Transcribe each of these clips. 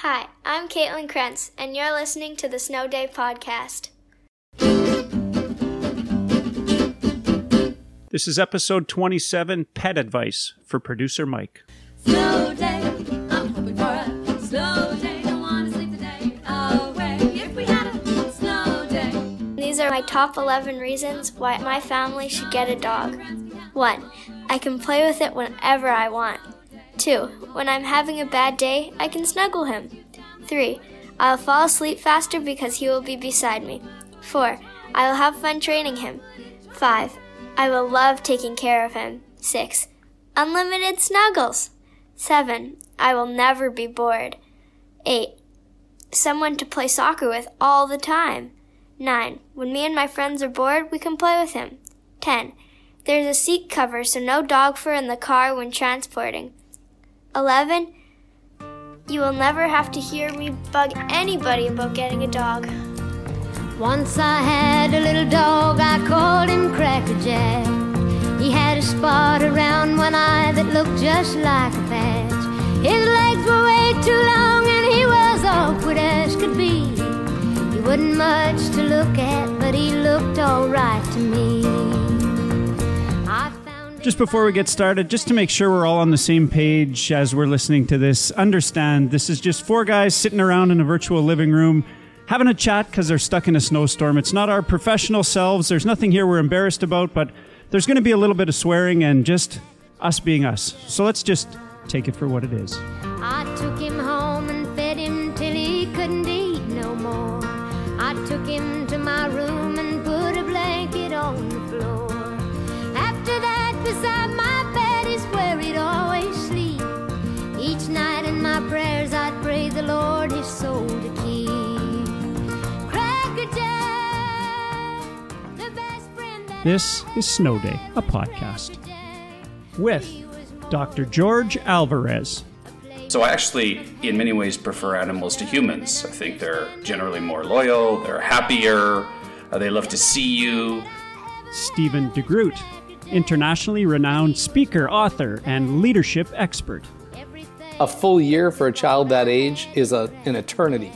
Hi, I'm Caitlin Krentz, and you're listening to the Snow Day Podcast. This is episode 27 Pet Advice for producer Mike. Slow day, I'm hoping for a slow day. Don't wanna sleep the day away. If we had a slow day. These are my top 11 reasons why my family should get a dog. 1. I can play with it whenever I want. 2. When I'm having a bad day, I can snuggle him. 3. I'll fall asleep faster because he will be beside me. 4. I will have fun training him. 5. I will love taking care of him. 6. Unlimited snuggles. 7. I will never be bored. 8. Someone to play soccer with all the time. 9. When me and my friends are bored, we can play with him. 10. There's a seat cover so no dog fur in the car when transporting. 11. You will never have to hear me bug anybody about getting a dog. Once I had a little dog, I called him Cracker Jack. He had a spot around one eye that looked just like a patch. His legs were way too long and he was awkward as could be. He wasn't much to look at, but he looked alright to me. Just before we get started, just to make sure we're all on the same page as we're listening to this, understand this is just four guys sitting around in a virtual living room having a chat because they're stuck in a snowstorm. It's not our professional selves. There's nothing here we're embarrassed about, but there's going to be a little bit of swearing and just us being us. So let's just take it for what it is. The Lord his soul to keep. Cracker Jack, the best friend that This is Snow Day, a podcast with Dr. George Alvarez. So I actually, in many ways, prefer animals to humans. I think they're generally more loyal, they're happier, uh, they love to see you. Stephen DeGroot, internationally renowned speaker, author, and leadership expert. A full year for a child that age is a, an eternity.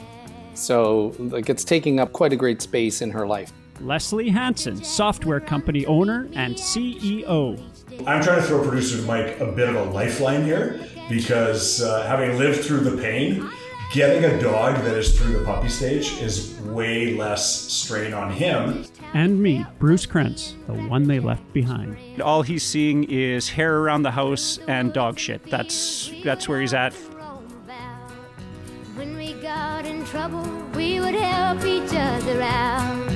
So, like, it's taking up quite a great space in her life. Leslie Hansen, software company owner and CEO. I'm trying to throw producer Mike a bit of a lifeline here because uh, having lived through the pain, getting a dog that is through the puppy stage is way less strain on him. And me, Bruce Krentz, the one they left behind. All he's seeing is hair around the house and dog shit. That's that's where he's at. When we got in trouble, we would help each other out.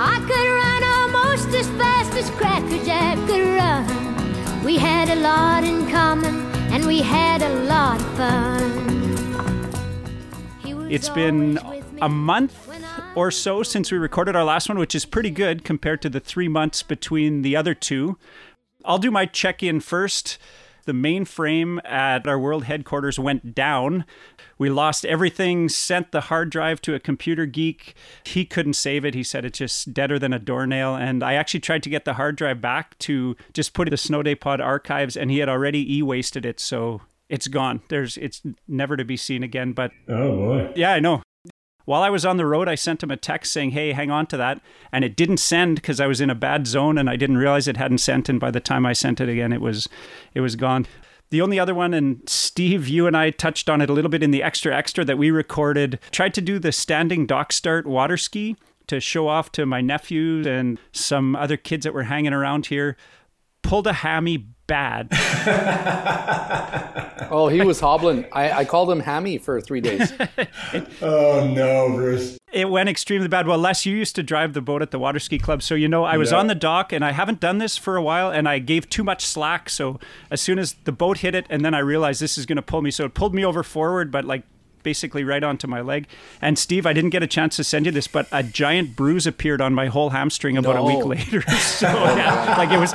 I could run almost as fast as Cracker Jack could run. We had a lot in common, and we had a lot of fun. It's been always with me a month when I or so since we recorded our last one, which is pretty good compared to the three months between the other two. I'll do my check in first. The mainframe at our world headquarters went down. We lost everything, sent the hard drive to a computer geek. He couldn't save it. He said it's just deader than a doornail. And I actually tried to get the hard drive back to just put it in the Snow Day Pod archives, and he had already e wasted it. So it's gone. There's it's never to be seen again. But Oh boy. yeah, I know. While I was on the road, I sent him a text saying, "Hey, hang on to that," and it didn't send because I was in a bad zone and I didn't realize it hadn't sent. And by the time I sent it again, it was, it was gone. The only other one, and Steve, you and I touched on it a little bit in the extra extra that we recorded. Tried to do the standing dock start water ski to show off to my nephews and some other kids that were hanging around here. Pulled a hammy bad. Oh, he was hobbling. I, I called him Hammy for three days. Oh no, Bruce. it went extremely bad. Well, Les, you used to drive the boat at the water ski club, so you know I was Yeah. on the dock and I haven't done this for a while, and I gave too much slack. So as soon as the boat hit it, and then I realized this is going to pull me, so it pulled me over forward, but like basically right onto my leg. And Steve, I didn't get a chance to send you this, but a giant bruise appeared on my whole hamstring about a week later. so yeah, like it was,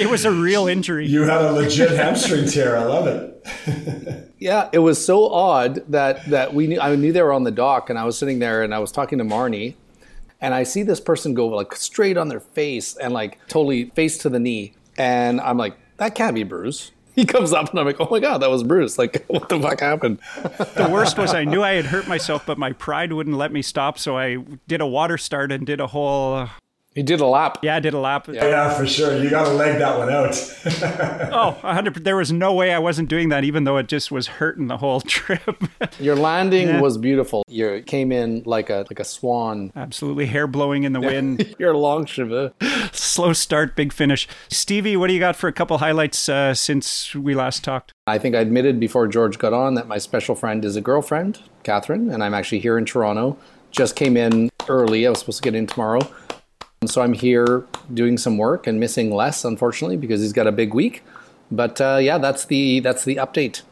it was a real injury. You had a legit hamstring tear. I love it. Yeah, it was so odd that that we knew I knew they were on the dock, and I was sitting there and I was talking to Marnie, and I see this person go like straight on their face and like totally face to the knee, and I'm like, that can't be Bruce. He comes up and I'm like, oh my god, that was Bruce. Like, what the fuck happened? The worst was I knew I had hurt myself, but my pride wouldn't let me stop. So I did a water start and did a whole. He did a lap. Yeah, I did a lap. Yeah, for sure. You got to leg that one out. Oh, 100. There was no way I wasn't doing that, even though it just was hurting the whole trip. Your landing was beautiful. You came in like a like a swan. Absolutely hair blowing in the wind. You're a long shiver. Slow start, big finish. Stevie, what do you got for a couple highlights uh, since we last talked? I think I admitted before George got on that my special friend is a girlfriend, Catherine, and I'm actually here in Toronto. Just came in early. I was supposed to get in tomorrow. And so I'm here doing some work and missing Les, unfortunately, because he's got a big week. But uh, yeah, that's the that's the update.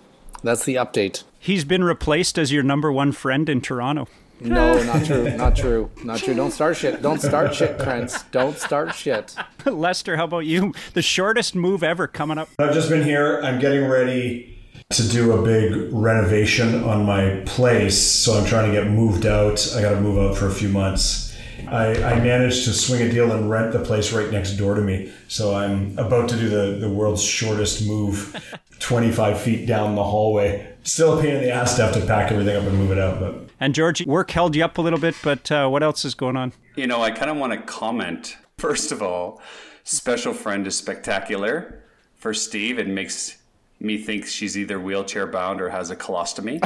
That's the update. He's been replaced as your number one friend in Toronto. No, not true. Not true. Not true. Don't start shit. Don't start shit, Prince. Don't start shit. Lester, how about you? The shortest move ever coming up. I've just been here. I'm getting ready to do a big renovation on my place. So I'm trying to get moved out. I got to move out for a few months. I, I managed to swing a deal and rent the place right next door to me. So I'm about to do the, the world's shortest move 25 feet down the hallway. Still a pain in the ass to have to pack everything up and move it out, but And George, work held you up a little bit, but uh, what else is going on? You know, I kind of want to comment. First of all, special friend is spectacular for Steve. It makes me think she's either wheelchair bound or has a colostomy,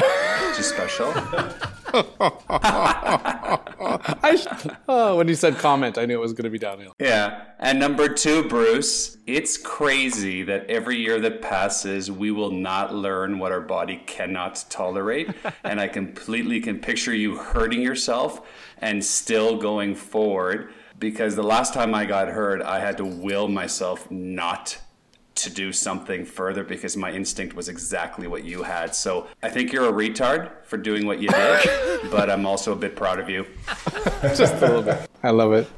which is special. Oh, when you said comment, I knew it was going to be downhill. Yeah. And number two, Bruce, it's crazy that every year that passes, we will not learn what our body cannot tolerate. and I completely can picture you hurting yourself and still going forward because the last time I got hurt, I had to will myself not to do something further because my instinct was exactly what you had. So I think you're a retard for doing what you did, but I'm also a bit proud of you. Just a little bit. I love it.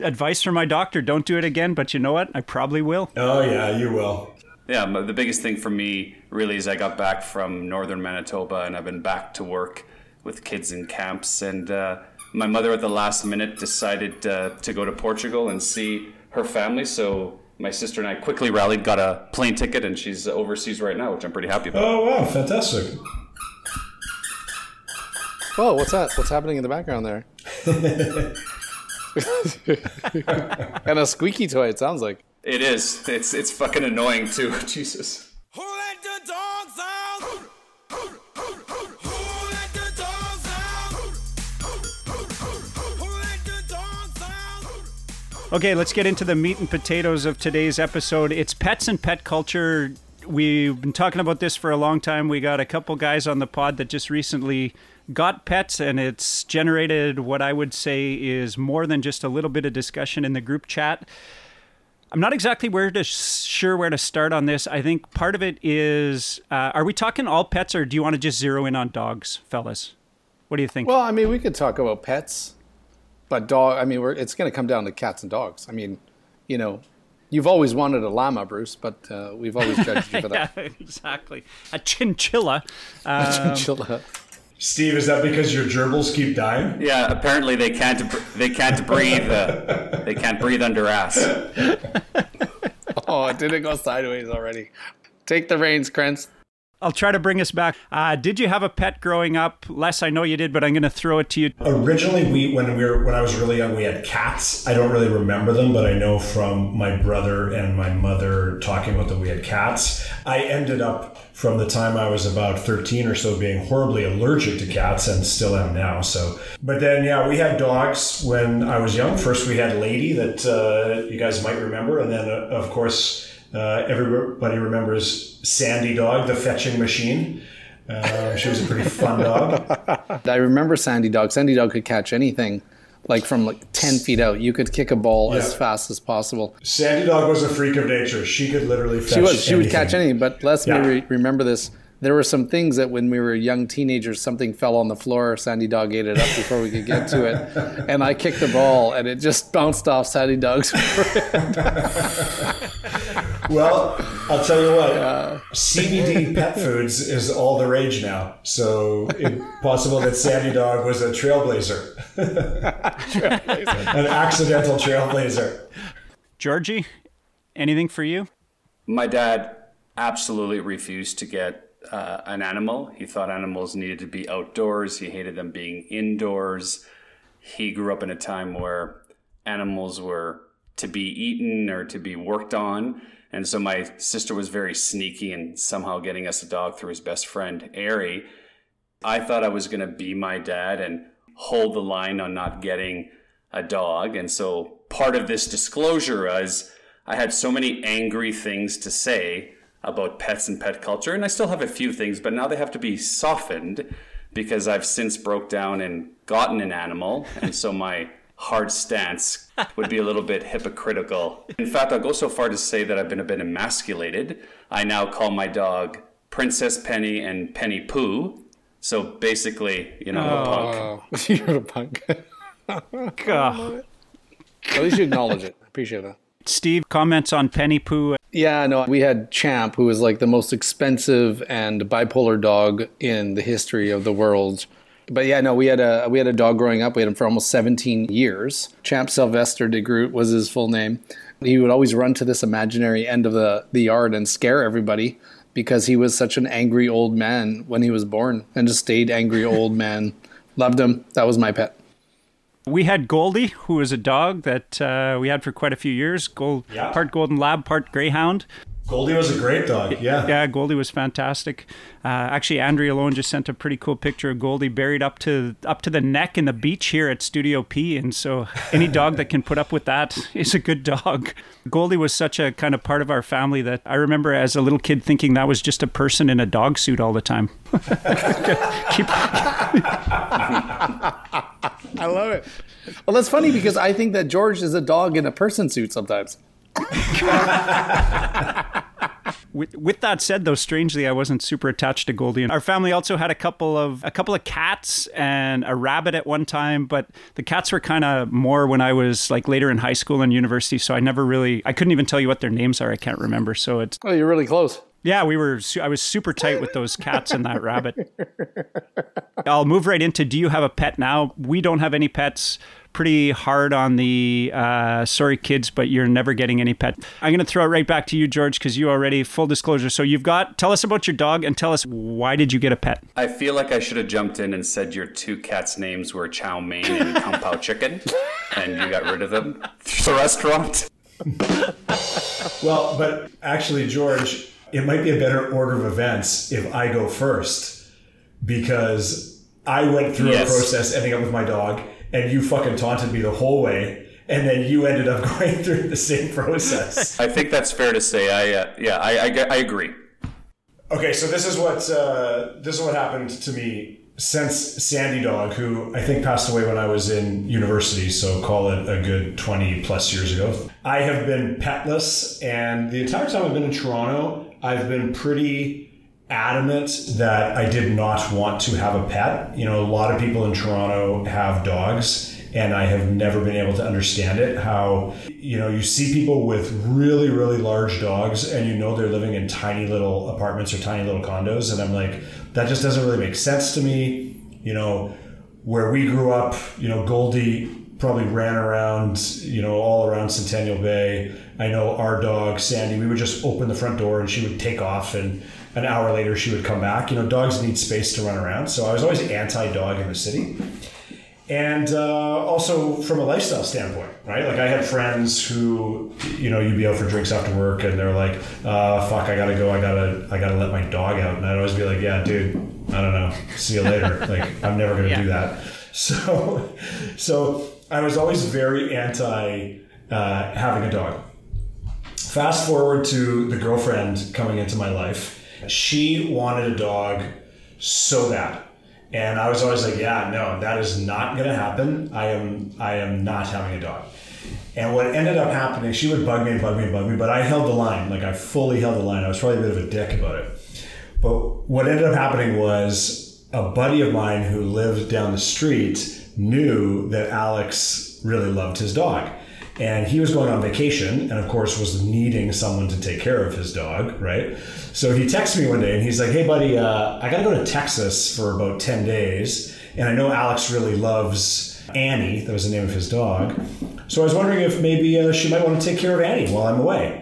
Advice from my doctor: Don't do it again. But you know what? I probably will. oh yeah, you will. Yeah, the biggest thing for me really is I got back from northern Manitoba and I've been back to work with kids in camps. And uh, my mother, at the last minute, decided uh, to go to Portugal and see her family. So my sister and I quickly rallied, got a plane ticket, and she's overseas right now, which I'm pretty happy about. Oh wow, fantastic. Whoa, what's that? What's happening in the background there? and a squeaky toy, it sounds like. It is. It's it's fucking annoying too. Jesus. Who let the dogs out? Okay, let's get into the meat and potatoes of today's episode. It's pets and pet culture. We've been talking about this for a long time. We got a couple guys on the pod that just recently got pets, and it's generated what I would say is more than just a little bit of discussion in the group chat. I'm not exactly where to sure where to start on this. I think part of it is uh, are we talking all pets, or do you want to just zero in on dogs, fellas? What do you think? Well, I mean, we could talk about pets, but dog. I mean, we're, it's going to come down to cats and dogs. I mean, you know, you've always wanted a llama, Bruce, but uh, we've always judged you for yeah, that. exactly. A chinchilla. Uh, Chinchilla. Steve, is that because your gerbils keep dying? Yeah. Apparently they can't they can't breathe. Uh, they can't breathe under ass. Oh, did it go sideways already. Take the reins, Krentz. I'll try to bring us back. Uh, did you have a pet growing up? Les, I know you did, but I'm going to throw it to you. Originally, we when we were when I was really young, we had cats. I don't really remember them, but I know from my brother and my mother talking about that we had cats. I ended up from the time I was about 13 or so being horribly allergic to cats and still am now. So, but then yeah, we had dogs when I was young. First, we had Lady that uh, you guys might remember, and then uh, of course uh, everybody remembers Sandy Dog, the fetching machine. Uh, she was a pretty fun dog. I remember Sandy Dog. Sandy Dog could catch anything, like from like 10 feet out. You could kick a ball as fast as possible. Sandy Dog was a freak of nature. She could literally fetch She was. She would catch anything. But let's Yeah. maybe remember this. There were some things that when we were young teenagers, something fell on the floor. Sandy Dog ate it up before we could get to it, and I kicked the ball, and it just bounced off Sandy Dog's. Well, I'll tell you what. CBD pet foods is all the rage now. So it's possible that Sandy Dog was a trailblazer, an accidental trailblazer. Georgie, anything for you? My dad absolutely refused to get uh, an animal. He thought animals needed to be outdoors. He hated them being indoors. He grew up in a time where animals were to be eaten or to be worked on. And so my sister was very sneaky and somehow getting us a dog through his best friend, Ari. I thought I was going to be my dad and hold the line on not getting a dog. And so part of this disclosure was I had so many angry things to say about pets and pet culture. And I still have a few things, but now they have to be softened because I've since broke down and gotten an animal. And so my hard stance would be a little bit hypocritical. In fact, I'll go so far to say that I've been a bit emasculated. I now call my dog Princess Penny and Penny Pooh. So basically, you know, a punk. Oh, you're a punk. God. At least you acknowledge it. I appreciate that. Steve comments on Penny Poo. Yeah, no, we had Champ, who was like the most expensive and bipolar dog in the history of the world. But yeah, no, we had a we had a dog growing up. We had him for almost 17 years. Champ Sylvester de Groot was his full name. He would always run to this imaginary end of the, the yard and scare everybody because he was such an angry old man when he was born and just stayed angry old man. Loved him. That was my pet. We had Goldie, who was a dog that uh, we had for quite a few years. Gold, Yeah. part golden lab, part greyhound. Goldie was a great dog. Yeah. Yeah, Goldie was fantastic. Uh, actually, Andrea Alone just sent a pretty cool picture of Goldie buried up to up to the neck in the beach here at Studio P. And so, any dog that can put up with that is a good dog. Goldie was such a kind of part of our family that I remember as a little kid thinking that was just a person in a dog suit all the time. Keep, I love it. Well, that's funny because I think that George is a dog in a person suit sometimes. With, with that said, though, strangely, I wasn't super attached to Goldie. Our family also had a couple of a couple of cats and a rabbit at one time, but the cats were kind of more when I was like later in high school and university. So I never really, I couldn't even tell you what their names are. I can't remember. So it's Oh, you're really close. yeah, we were. I was super tight with those cats and that rabbit. I'll move right into. Do you have a pet now? We don't have any pets. Pretty hard on the uh, sorry kids, but you're never getting any pet. I'm going to throw it right back to you, George, because you already full disclosure. So you've got. Tell us about your dog and tell us why did you get a pet? I feel like I should have jumped in and said your two cats' names were Chow Mein and Kung Pao Chicken, and you got rid of them through the restaurant. Well, but actually, George, it might be a better order of events if I go first because I went through Yes. a process ending up with my dog, and you fucking taunted me the whole way, and then you ended up going through the same process. I think that's fair to say. I uh, yeah, I, I I agree. Okay, so this is what uh, this is what happened to me since Sandy Dog, who I think passed away when I was in university, so call it a good twenty plus years ago. I have been petless, and the entire time I've been in Toronto, I've been pretty adamant that I did not want to have a pet. You know, a lot of people in Toronto have dogs. And I have never been able to understand it. How, you know, you see people with really, really large dogs and you know they're living in tiny little apartments or tiny little condos. And I'm like, that just doesn't really make sense to me. You know, where we grew up, you know, Goldie probably ran around, you know, all around Centennial Bay. I know our dog, Sandy, we would just open the front door and she would take off and an hour later she would come back. You know, dogs need space to run around. So I was always anti dog in the city and uh, also from a lifestyle standpoint, right? Like I had friends who, you know, you'd be out for drinks after work, and they're like, uh, "Fuck, I gotta go. I gotta, I gotta let my dog out." And I'd always be like, "Yeah, dude, I don't know. See you later. like I'm never gonna do that." So, so I was always very anti uh, having a dog. Fast forward to the girlfriend coming into my life. She wanted a dog so bad. And I was always like, yeah, no, that is not going to happen. I am I am not having a dog. And what ended up happening, she would bug me and bug me and bug me, but I held the line. Like I fully held the line. I was probably a bit of a dick about it. But what ended up happening was a buddy of mine who lived down the street knew that Alex really loved his dog. And he was going on vacation and, of course, was needing someone to take care of his dog, right? So he texted me one day and he's like, hey, buddy, uh, I got to go to Texas for about 10 days. And I know Alex really loves Annie, that was the name of his dog. So I was wondering if maybe uh, she might want to take care of Annie while I'm away.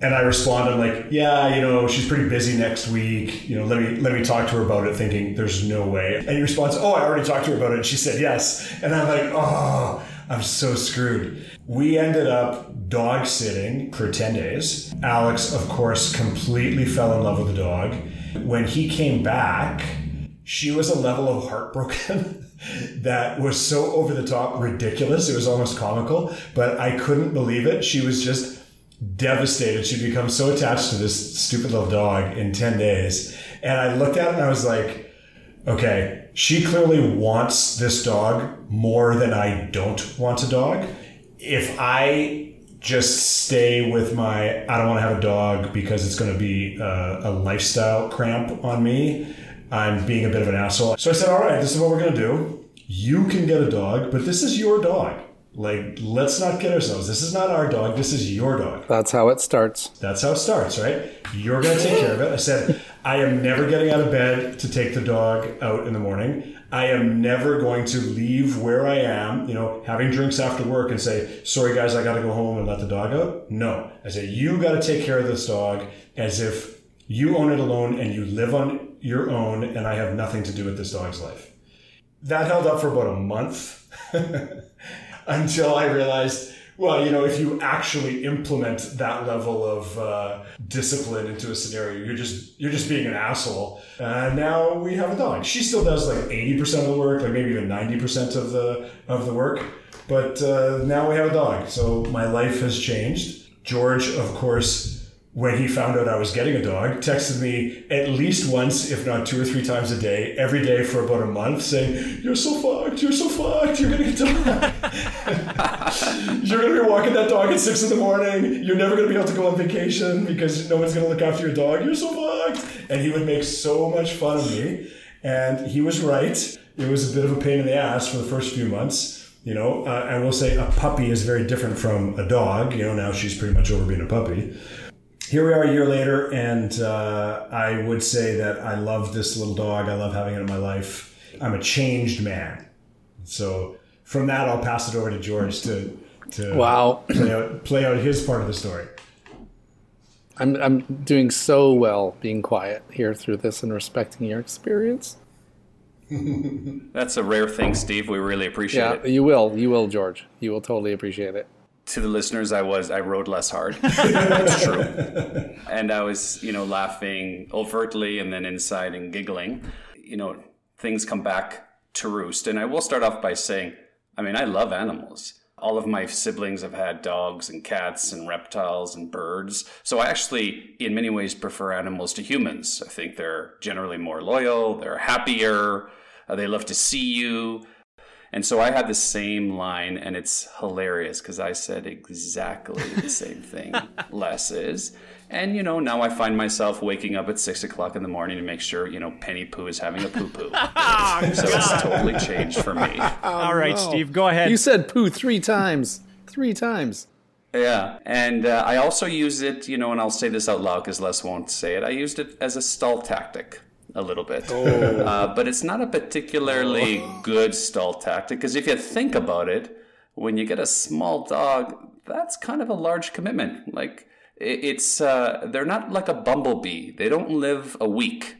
And I respond, I'm like, yeah, you know, she's pretty busy next week. You know, let me let me talk to her about it, thinking there's no way. And he responds, oh, I already talked to her about it. And she said yes. And I'm like, oh, I'm so screwed. We ended up dog sitting for 10 days. Alex, of course, completely fell in love with the dog. When he came back, she was a level of heartbroken that was so over the top ridiculous. It was almost comical, but I couldn't believe it. She was just devastated. She'd become so attached to this stupid little dog in 10 days. And I looked at it and I was like, okay, she clearly wants this dog more than I don't want a dog. If I just stay with my, I don't want to have a dog because it's going to be a, a lifestyle cramp on me, I'm being a bit of an asshole. So I said, all right, this is what we're going to do. You can get a dog, but this is your dog. Like, let's not kid ourselves. This is not our dog. This is your dog. That's how it starts. That's how it starts, right? You're going to take care of it. I said, I am never getting out of bed to take the dog out in the morning. I am never going to leave where I am, you know, having drinks after work and say, sorry guys, I got to go home and let the dog out. No. I say, you got to take care of this dog as if you own it alone and you live on your own and I have nothing to do with this dog's life. That held up for about a month until I realized, well, you know, if you actually implement that level of uh, discipline into a scenario, you're just you're just being an asshole. Uh, now we have a dog. She still does like eighty percent of the work, like maybe even ninety percent of the of the work. But uh, now we have a dog, so my life has changed. George, of course, when he found out I was getting a dog, texted me at least once, if not two or three times a day, every day for about a month, saying, "You're so fucked. You're so fucked. You're gonna get dog. You're gonna be walking that dog at six in the morning. You're never gonna be able to go on vacation because no one's gonna look after your dog. You're so fucked." And he would make so much fun of me, and he was right. It was a bit of a pain in the ass for the first few months. You know, uh, I will say a puppy is very different from a dog. You know, now she's pretty much over being a puppy here we are a year later, and uh, I would say that I love this little dog. I love having it in my life. I'm a changed man. So from that, I'll pass it over to George to to Wow. play out play out his part of the story. I'm, I'm doing so well being quiet here through this and respecting your experience. That's a rare thing, Steve. We really appreciate Yeah, it. you will. You will, George. You will totally appreciate it. To the listeners, I was I rode Les hard. That's true. And I was, you know, laughing overtly and then inside and giggling. You know, things come back to roost. And I will start off by saying, I mean, I love animals. All of my siblings have had dogs and cats and reptiles and birds. So I actually, in many ways, prefer animals to humans. I think they're generally more loyal, they're happier, uh, they love to see you. And so I had the same line, and it's hilarious because I said exactly the same thing Les is. And, you know, now I find myself waking up at six o'clock in the morning to make sure, you know, Penny Poo is having a poo poo. so it's totally changed for me. All right, Steve, go ahead. You said poo three times. Three times. Yeah. And uh, I also use it, you know, and I'll say this out loud because Les won't say it. I used it as a stall tactic a little bit. Uh, but it's not a particularly good stall tactic because if you think about it, when you get a small dog, that's kind of a large commitment. Like, it's, uh, they're not like a bumblebee, they don't live a week.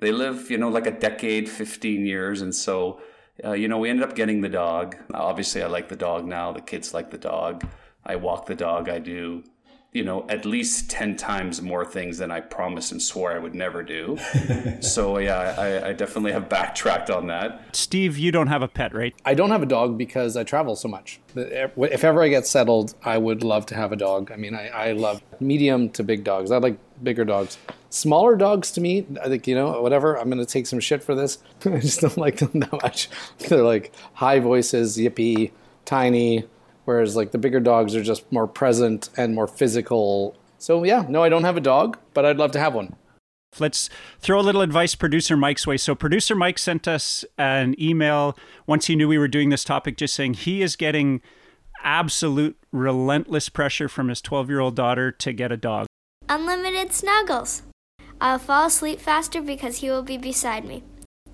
They live, you know, like a decade, 15 years. And so, uh, you know, we ended up getting the dog. Obviously, I like the dog now. The kids like the dog. I walk the dog. I do, you know, at least 10 times more things than I promised and swore I would never do. so, yeah, I, I definitely have backtracked on that. Steve, you don't have a pet, right? I don't have a dog because I travel so much. If ever I get settled, I would love to have a dog. I mean, I, I love medium to big dogs. I like bigger dogs. Smaller dogs to me, I think, you know, whatever, I'm going to take some shit for this. I just don't like them that much. They're like high voices, yippy, tiny, whereas like the bigger dogs are just more present and more physical. So, yeah, no, I don't have a dog, but I'd love to have one. Let's throw a little advice producer Mike's way. So, producer Mike sent us an email once he knew we were doing this topic, just saying he is getting absolute relentless pressure from his 12 year old daughter to get a dog. Unlimited snuggles. I'll fall asleep faster because he will be beside me.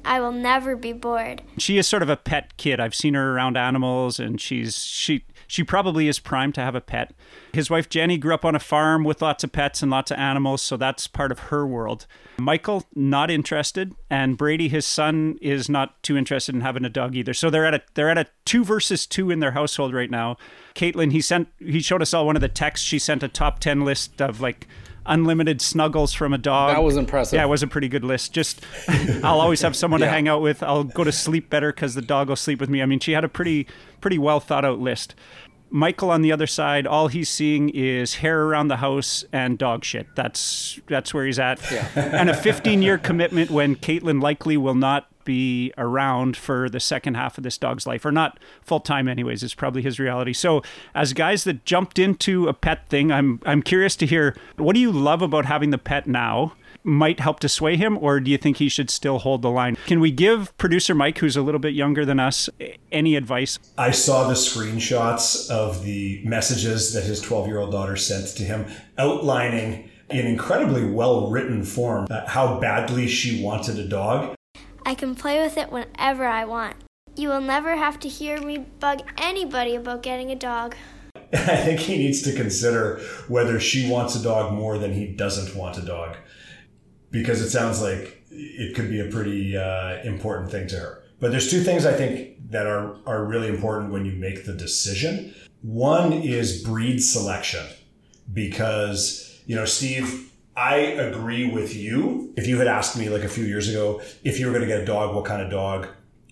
I will never be bored. She is sort of a pet kid. I've seen her around animals, and she's she she probably is primed to have a pet. His wife Jenny grew up on a farm with lots of pets and lots of animals, so that's part of her world. Michael not interested, and Brady, his son, is not too interested in having a dog either. So they're at a they're at a two versus two in their household right now. Caitlin, he sent he showed us all one of the texts. She sent a top ten list of like unlimited snuggles from a dog. That was impressive. Yeah, it was a pretty good list. Just I'll always have someone to hang out with. I'll go to sleep better because the dog will sleep with me. I mean, she had a pretty pretty well thought out list. Michael on the other side, all he's seeing is hair around the house and dog shit. That's that's where he's at. and a 15 year commitment when Caitlin likely will not be around for the second half of this dog's life, or not full time anyways, is probably his reality. So as guys that jumped into a pet thing, I'm I'm curious to hear what do you love about having the pet now? Might help to sway him, or do you think he should still hold the line? Can we give producer Mike, who's a little bit younger than us, any advice? I saw the screenshots of the messages that his 12 year old daughter sent to him, outlining in incredibly well written form uh, how badly she wanted a dog. I can play with it whenever I want. You will never have to hear me bug anybody about getting a dog. I think he needs to consider whether she wants a dog more than he doesn't want a dog, because it sounds like it could be a pretty uh, important thing to her. But there's two things I think that are are really important when you make the decision. One is breed selection, because you know, Steve, I agree with you. If you had asked me like a few years ago if you were going to get a dog, what kind of dog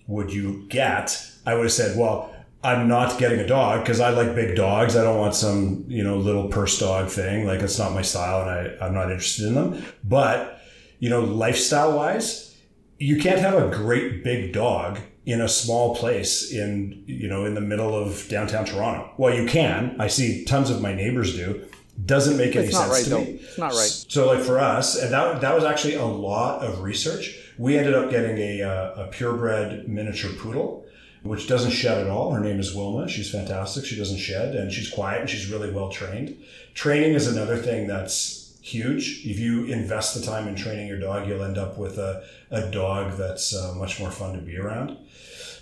would you get? I would have said, well, I'm not getting a dog because I like big dogs. I don't want some, you know, little purse dog thing. Like it's not my style and I, I'm not interested in them. But, you know, lifestyle wise, you can't have a great big dog in a small place in, you know, in the middle of downtown Toronto. Well, you can. I see tons of my neighbors do. Doesn't make any sense right, to though. me. It's not right. So, like for us, and that that was actually a lot of research. We ended up getting a uh, a purebred miniature poodle, which doesn't shed at all. Her name is Wilma. She's fantastic. She doesn't shed, and she's quiet, and she's really well trained. Training is another thing that's huge. If you invest the time in training your dog, you'll end up with a, a dog that's uh, much more fun to be around.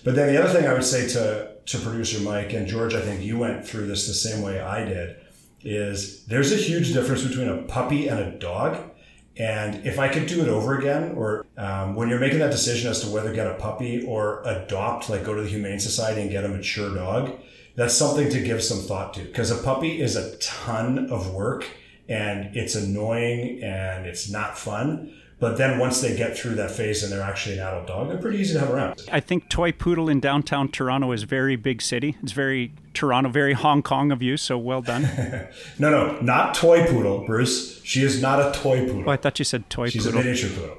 But then the other thing I would say to to producer Mike and George, I think you went through this the same way I did, is there's a huge difference between a puppy and a dog. And if I could do it over again, or um, when you're making that decision as to whether get a puppy or adopt, like go to the Humane Society and get a mature dog, that's something to give some thought to. Because a puppy is a ton of work and it's annoying and it's not fun. But then once they get through that phase and they're actually an adult dog, they're pretty easy to have around. I think Toy Poodle in downtown Toronto is very big city. It's very Toronto, very Hong Kong of you. So well done. No, no, not toy poodle, Bruce. She is not a toy poodle. Oh, I thought you said toy She's poodle. She's a miniature poodle.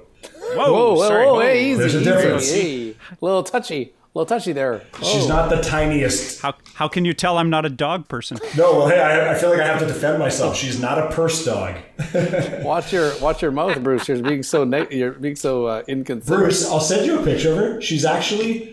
Whoa, Whoa, whoa, sorry. whoa, hey, easy, There's a easy, difference. Hey, little touchy, little touchy there. She's Oh. not the tiniest. How, how can you tell I'm not a dog person? No, well, hey, I, I feel like I have to defend myself. She's not a purse dog. Watch your watch your mouth, Bruce. You're being so neg- you're being so uh, inconsiderate. Bruce, I'll send you a picture of her. She's actually.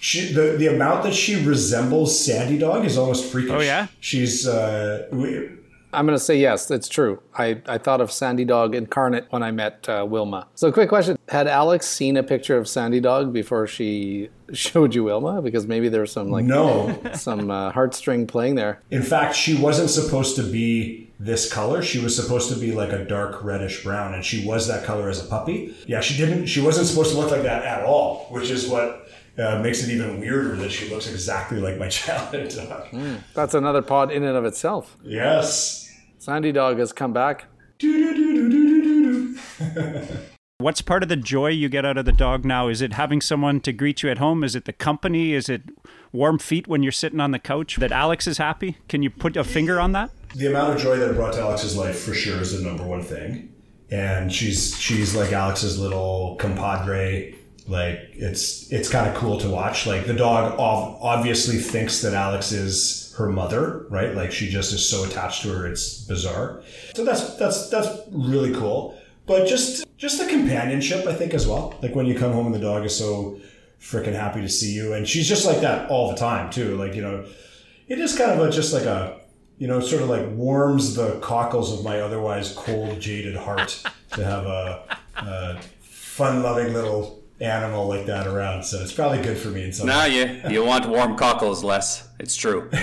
She, the, the amount that she resembles Sandy Dog is almost freakish. Oh, yeah? She's uh, we, I'm going to say yes, it's true. I, I thought of Sandy Dog incarnate when I met uh, Wilma. So, quick question: Had Alex seen a picture of Sandy Dog before she showed you Wilma? Because maybe there was some like no. some uh, heartstring playing there. In fact, she wasn't supposed to be this color. She was supposed to be like a dark reddish brown, and she was that color as a puppy. Yeah, she didn't. She wasn't supposed to look like that at all, which is what uh, makes it even weirder that she looks exactly like my childhood dog. That's another pod in and of itself. Yes. Sandy Dog has come back. What's part of the joy you get out of the dog now? Is it having someone to greet you at home? Is it the company? Is it warm feet when you're sitting on the couch? That Alex is happy? Can you put a finger on that? the amount of joy that it brought to Alex's life for sure is the number one thing. And she's she's like Alex's little compadre. Like it's it's kind of cool to watch. Like the dog ov- obviously thinks that Alex is her mother, right? Like she just is so attached to her, it's bizarre. So that's that's that's really cool. But just just the companionship, I think, as well. Like when you come home and the dog is so freaking happy to see you, and she's just like that all the time too. Like you know, it is kind of a, just like a you know sort of like warms the cockles of my otherwise cold jaded heart to have a, a fun loving little animal like that around. So it's probably good for me in some Nah, you you want warm cockles, Les. It's true.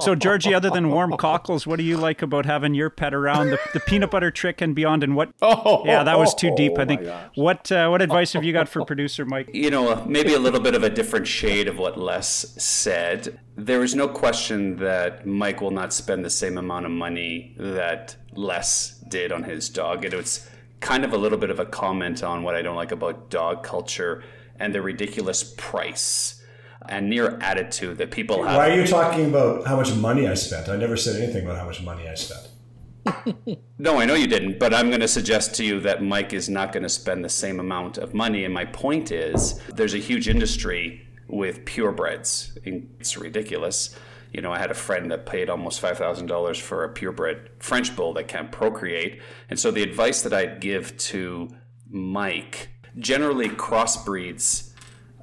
So, Georgie, other than warm cockles, what do you like about having your pet around the, the peanut butter trick and beyond? And what? Oh, yeah, that was too deep. I oh think. What uh, what advice have you got for producer Mike? you know, maybe a little bit of a different shade of what Les said. There is no question that Mike will not spend the same amount of money that Les did on his dog. It was kind of a little bit of a comment on what I don't like about dog culture and the ridiculous price and near attitude that people have. Why are you talking about how much money I spent? I never said anything about how much money I spent. No, I know you didn't, but I'm going to suggest to you that Mike is not going to spend the same amount of money. And my point is, there's a huge industry with purebreds. It's ridiculous. You know, I had a friend that paid almost $5,000 for a purebred French bull that can't procreate. And so the advice that I'd give to Mike generally, crossbreeds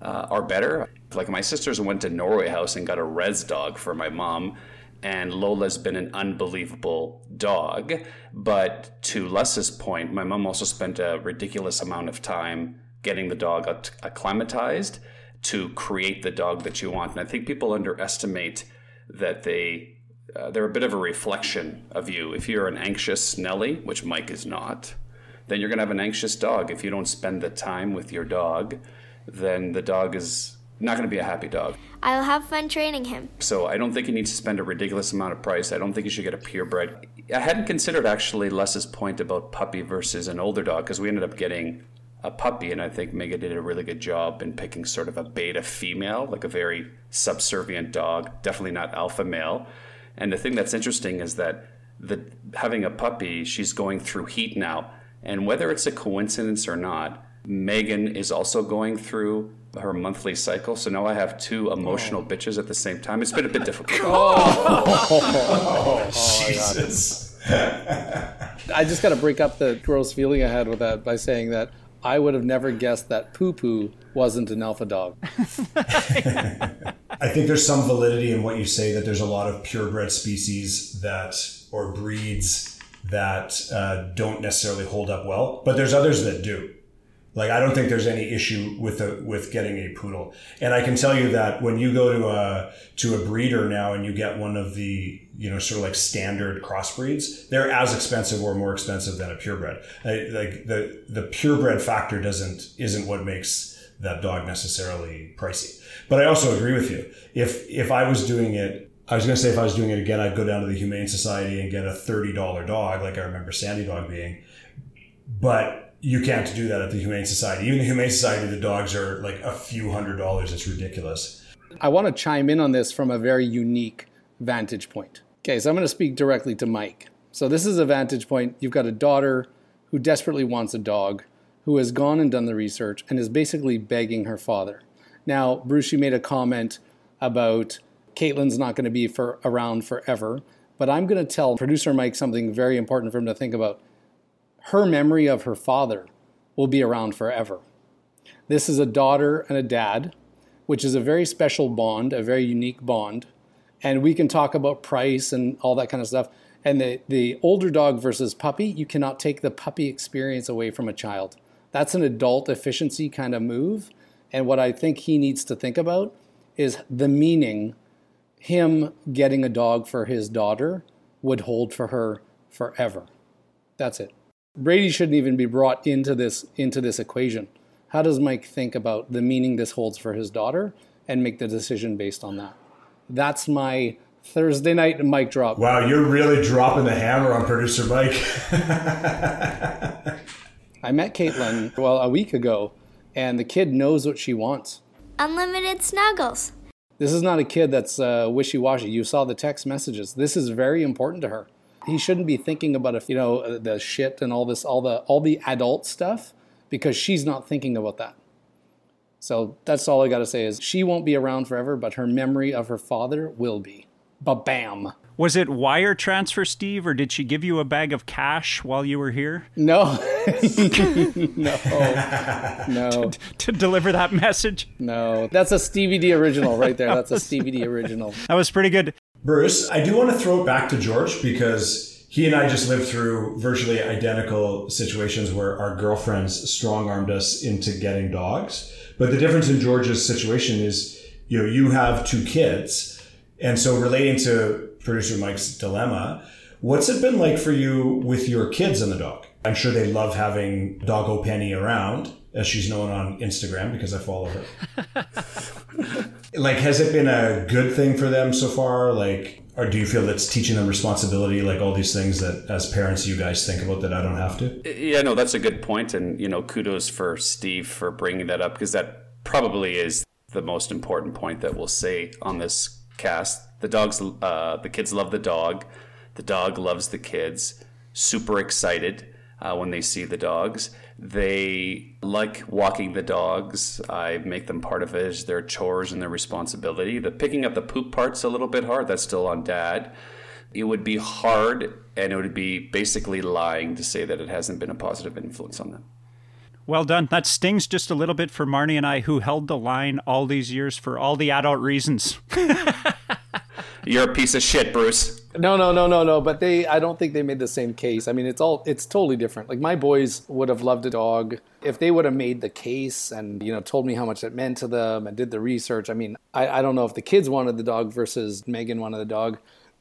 uh, are better. Like my sisters went to Norway House and got a res dog for my mom, and Lola's been an unbelievable dog. But to Les's point, my mom also spent a ridiculous amount of time getting the dog acclimatized to create the dog that you want. And I think people underestimate that they uh, they're a bit of a reflection of you. If you're an anxious Nelly, which Mike is not, then you're going to have an anxious dog. If you don't spend the time with your dog, then the dog is not going to be a happy dog. I'll have fun training him. So I don't think he needs to spend a ridiculous amount of price. I don't think he should get a purebred. I hadn't considered actually Les's point about puppy versus an older dog because we ended up getting a puppy, and I think Megan did a really good job in picking sort of a beta female, like a very subservient dog, definitely not alpha male. And the thing that's interesting is that the having a puppy, she's going through heat now, and whether it's a coincidence or not, Megan is also going through her monthly cycle. So now I have two emotional bitches at the same time. It's been a bit difficult. Oh, oh Jesus. I just got to break up the gross feeling I had with that by saying that I would have never guessed that Poo Poo wasn't an alpha dog. I think there's some validity in what you say that there's a lot of purebred species that or breeds that uh, don't necessarily hold up well, but there's others that do. Like I don't think there's any issue with a, with getting a poodle, and I can tell you that when you go to a to a breeder now and you get one of the you know sort of like standard crossbreeds, they're as expensive or more expensive than a purebred. Like the the purebred factor doesn't isn't what makes that dog necessarily pricey. But I also agree with you. If if I was doing it, I was going to say if I was doing it again, I'd go down to the Humane Society and get a thirty dollar dog, like I remember Sandy Dog being. But you can't do that at the Humane Society. Even the Humane Society, the dogs are like a few hundred dollars. It's ridiculous. I want to chime in on this from a very unique vantage point. Okay, so I'm going to speak directly to Mike. So this is a vantage point. You've got a daughter who desperately wants a dog, who has gone and done the research and is basically begging her father. Now, Bruce, you made a comment about Caitlin's not going to be for around forever, but I'm going to tell producer Mike something very important for him to think about. Her memory of her father will be around forever. This is a daughter and a dad, which is a very special bond, a very unique bond. And we can talk about price and all that kind of stuff. And the, the older dog versus puppy, you cannot take the puppy experience away from a child. That's an adult efficiency kind of move. And what I think he needs to think about is the meaning him getting a dog for his daughter would hold for her forever. That's it. Brady shouldn't even be brought into this into this equation. How does Mike think about the meaning this holds for his daughter and make the decision based on that? That's my Thursday night mic drop. Wow, you're really dropping the hammer on producer Mike. I met Caitlin well a week ago, and the kid knows what she wants. Unlimited snuggles. This is not a kid that's uh, wishy-washy. You saw the text messages. This is very important to her. He shouldn't be thinking about if you know uh, the shit and all this, all the all the adult stuff, because she's not thinking about that. So that's all I got to say is she won't be around forever, but her memory of her father will be. Ba bam. Was it wire transfer, Steve, or did she give you a bag of cash while you were here No, no, no, to deliver that message? no. That's a Stevie D original right there. That's a Stevie D original. That was pretty good. Bruce, I do want to throw it back to George because he and I just lived through virtually identical situations where our girlfriends strong armed us into getting dogs. But the difference in George's situation is, you know, you have two kids. And so relating to producer Mike's dilemma, what's it been like for you with your kids and the dog? I'm sure they love having Doggo Penny around, as she's known on Instagram because I follow her. like, has it been a good thing for them so far? Like, or do you feel that's teaching them responsibility, like all these things that as parents you guys think about that I don't have to? Yeah, no, that's a good point, and you know, kudos for Steve for bringing that up because that probably is the most important point that we'll say on this cast. The dogs, uh, the kids love the dog. The dog loves the kids. Super excited uh, when they see the dogs. They like walking the dogs. I make them part of it as their chores and their responsibility. The picking up the poop part's a little bit hard. That's still on dad. It would be hard, and it would be basically lying to say that it hasn't been a positive influence on them. Well done. That stings just a little bit for Marnie and I, who held the line all these years for all the adult reasons. You're a piece of shit, Bruce. No, no, no, no, no. But they, I don't think they made the same case. I mean, it's all, it's totally different. Like my boys would have loved a dog if they would have made the case and you know told me how much it meant to them and did the research. I mean, I, I don't know if the kids wanted the dog versus Megan wanted the dog.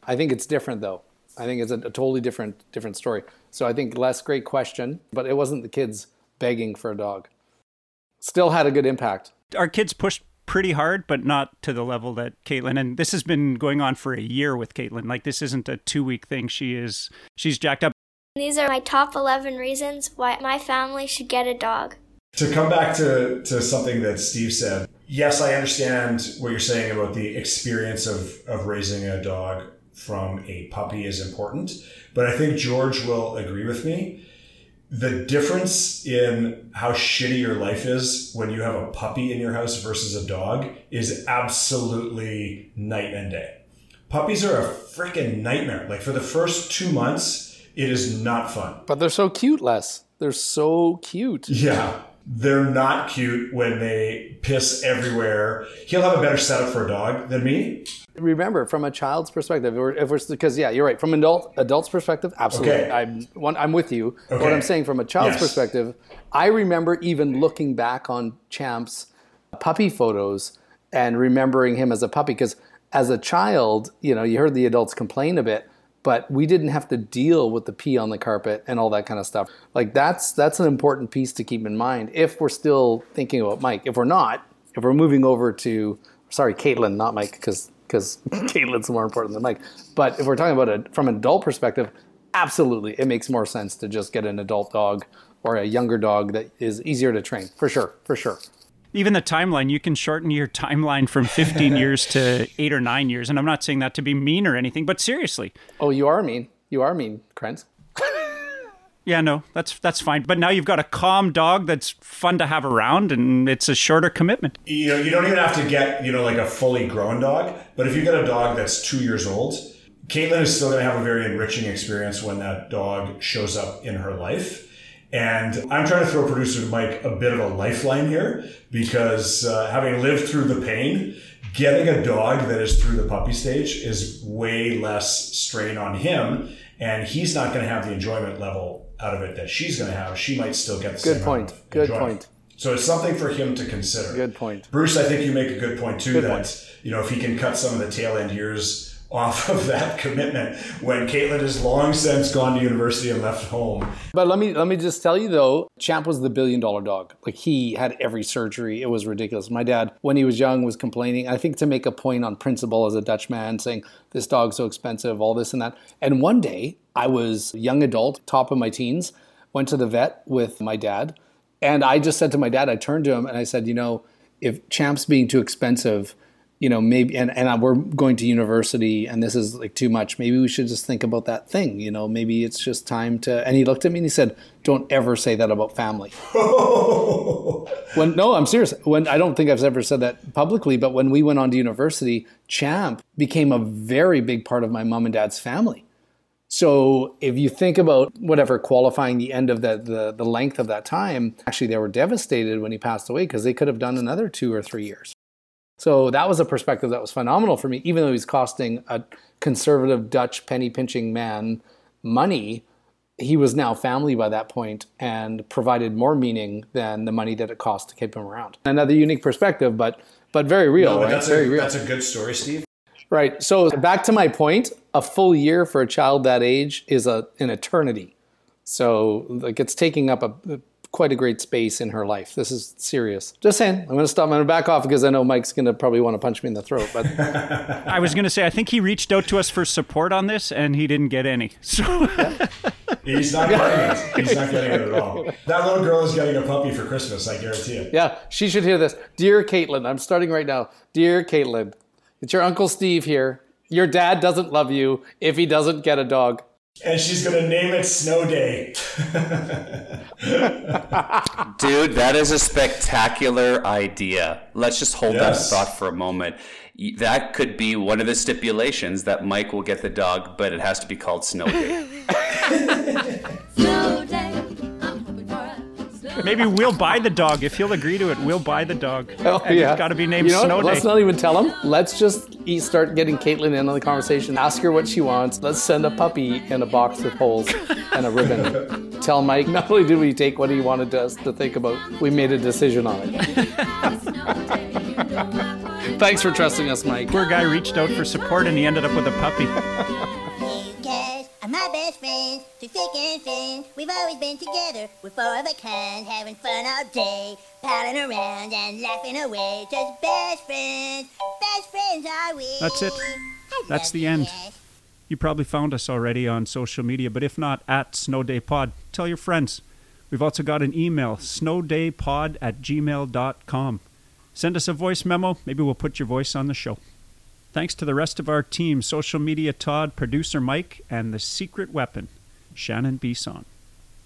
I think it's different though. I think it's a, a totally different, different story. So I think Les great question, but it wasn't the kids begging for a dog. Still had a good impact. Our kids pushed pretty hard, but not to the level that Caitlin. And this has been going on for a year with Caitlin. Like this isn't a two week thing. She is she's jacked up. These are my top 11 reasons why my family should get a dog. To come back to, to something that Steve said, yes, I understand what you're saying about the experience of, of raising a dog from a puppy is important, but I think George will agree with me. The difference in how shitty your life is when you have a puppy in your house versus a dog is absolutely night and day. Puppies are a freaking nightmare. Like for the first two months, it is not fun. But they're so cute, Les. They're so cute. Yeah. They're not cute when they piss everywhere. He'll have a better setup for a dog than me. Remember, from a child's perspective, or if we're because yeah, you're right. From an adult adult's perspective, absolutely, Okay. I'm one, I'm with you. But What I'm saying from a child's Yes. perspective, I remember even looking back on Champ's puppy photos and remembering him as a puppy because as a child, you know, you heard the adults complain a bit, but we didn't have to deal with the pee on the carpet and all that kind of stuff. Like that's that's an important piece to keep in mind if we're still thinking about Mike. If we're not, if we're moving over to sorry, Caitlin, not Mike, because because Caitlin's more important than Mike. But if we're talking about it from an adult perspective, absolutely, it makes more sense to just get an adult dog or a younger dog that is easier to train. For sure, for sure. Even the timeline, you can shorten your timeline from 15 years to eight or nine years. And I'm not saying that to be mean or anything, but seriously. Oh, you are mean. You are mean, Krent. Yeah, no, that's that's fine. But now you've got a calm dog that's fun to have around, and it's a shorter commitment. You know, you don't even have to get, you know, like a fully grown dog, but if you get a dog that's two years old, Caitlin is still going to have a very enriching experience when that dog shows up in her life. And I'm trying to throw producer Mike a bit of a lifeline here because uh, having lived through the pain, getting a dog that is through the puppy stage is way less strain on him. And he's not going to have the enjoyment level out of it that she's going to have. She might still get the Good same point. Good enjoyment. point. So it's something for him to consider. Good point. Bruce, I think you make a good point too. Good that point. you know if he can cut some of the tail end years off of that commitment when Caitlin has long since gone to university and left home. But let me let me just tell you though, Champ was the billion dollar dog. Like he had every surgery. It was ridiculous. My dad, when he was young, was complaining. I think to make a point on principle as a Dutch man, saying this dog's so expensive, all this and that. And one day, I was young adult, top of my teens, went to the vet with my dad, and I just said to my dad, I turned to him and I said, you know, if Champ's being too expensive, you know, maybe, and, and we're going to university and this is like too much. Maybe we should just think about that thing, you know, maybe it's just time to, and he looked at me and he said, don't ever say that about family. when, no, I'm serious. When, I don't think I've ever said that publicly, but when we went on to university, Champ became a very big part of my mom and dad's family. So if you think about whatever qualifying the end of the, the, the length of that time, actually they were devastated when he passed away because they could have done another two or three years. So that was a perspective that was phenomenal for me, even though he's costing a conservative Dutch penny pinching man money, he was now family by that point and provided more meaning than the money that it cost to keep him around. Another unique perspective, but but very real, No, right? that's, very a, real. that's a good story, Steve. Right. So back to my point, a full year for a child that age is a an eternity. So like it's taking up a- quite a great space in her life. This is serious. Just saying. I'm going to stop. I'm going to back off because I know Mike's going to probably want to punch me in the throat. But I was going to say, I think he reached out to us for support on this, and he didn't get any. So He's not getting it. He's not getting it at all. That little girl is getting a puppy for Christmas, I guarantee it. yeah, she should hear this. Dear Caitlin, I'm starting right now. Dear Caitlin, it's your uncle Steve here. Your dad doesn't love you if he doesn't get a dog. And she's going to name it Snow Day. Dude, that is a spectacular idea. Let's just hold Yes. that thought for a moment. That could be one of the stipulations that Mike will get the dog, but it has to be called Snow Day. maybe we'll buy the dog. If he'll agree to it, we'll buy the dog. Oh, and yeah. It's got to be named you know what? Snow Let's not even tell him. Let's just start getting Caitlin in on the conversation. Ask her what she wants. Let's send a puppy in a box with holes and a ribbon. tell Mike, not only did we take what he wanted us to think about, we made a decision on it. Thanks for trusting us, Mike. Poor guy reached out for support, and he ended up with a puppy. You guys are my best friends, through thick and thin. We've always been together, we're four of a kind, having fun all day, palling around and laughing away. Just best friends, best friends are we. That's it. That's the end. You probably found us already on social media, but if not, at Snow Day Pod, tell your friends. We've also got an email, snowdaypod at gmail.com. Send us a voice memo. Maybe we'll put your voice on the show. Thanks to the rest of our team social media Todd, producer Mike, and the secret weapon, Shannon Bisson.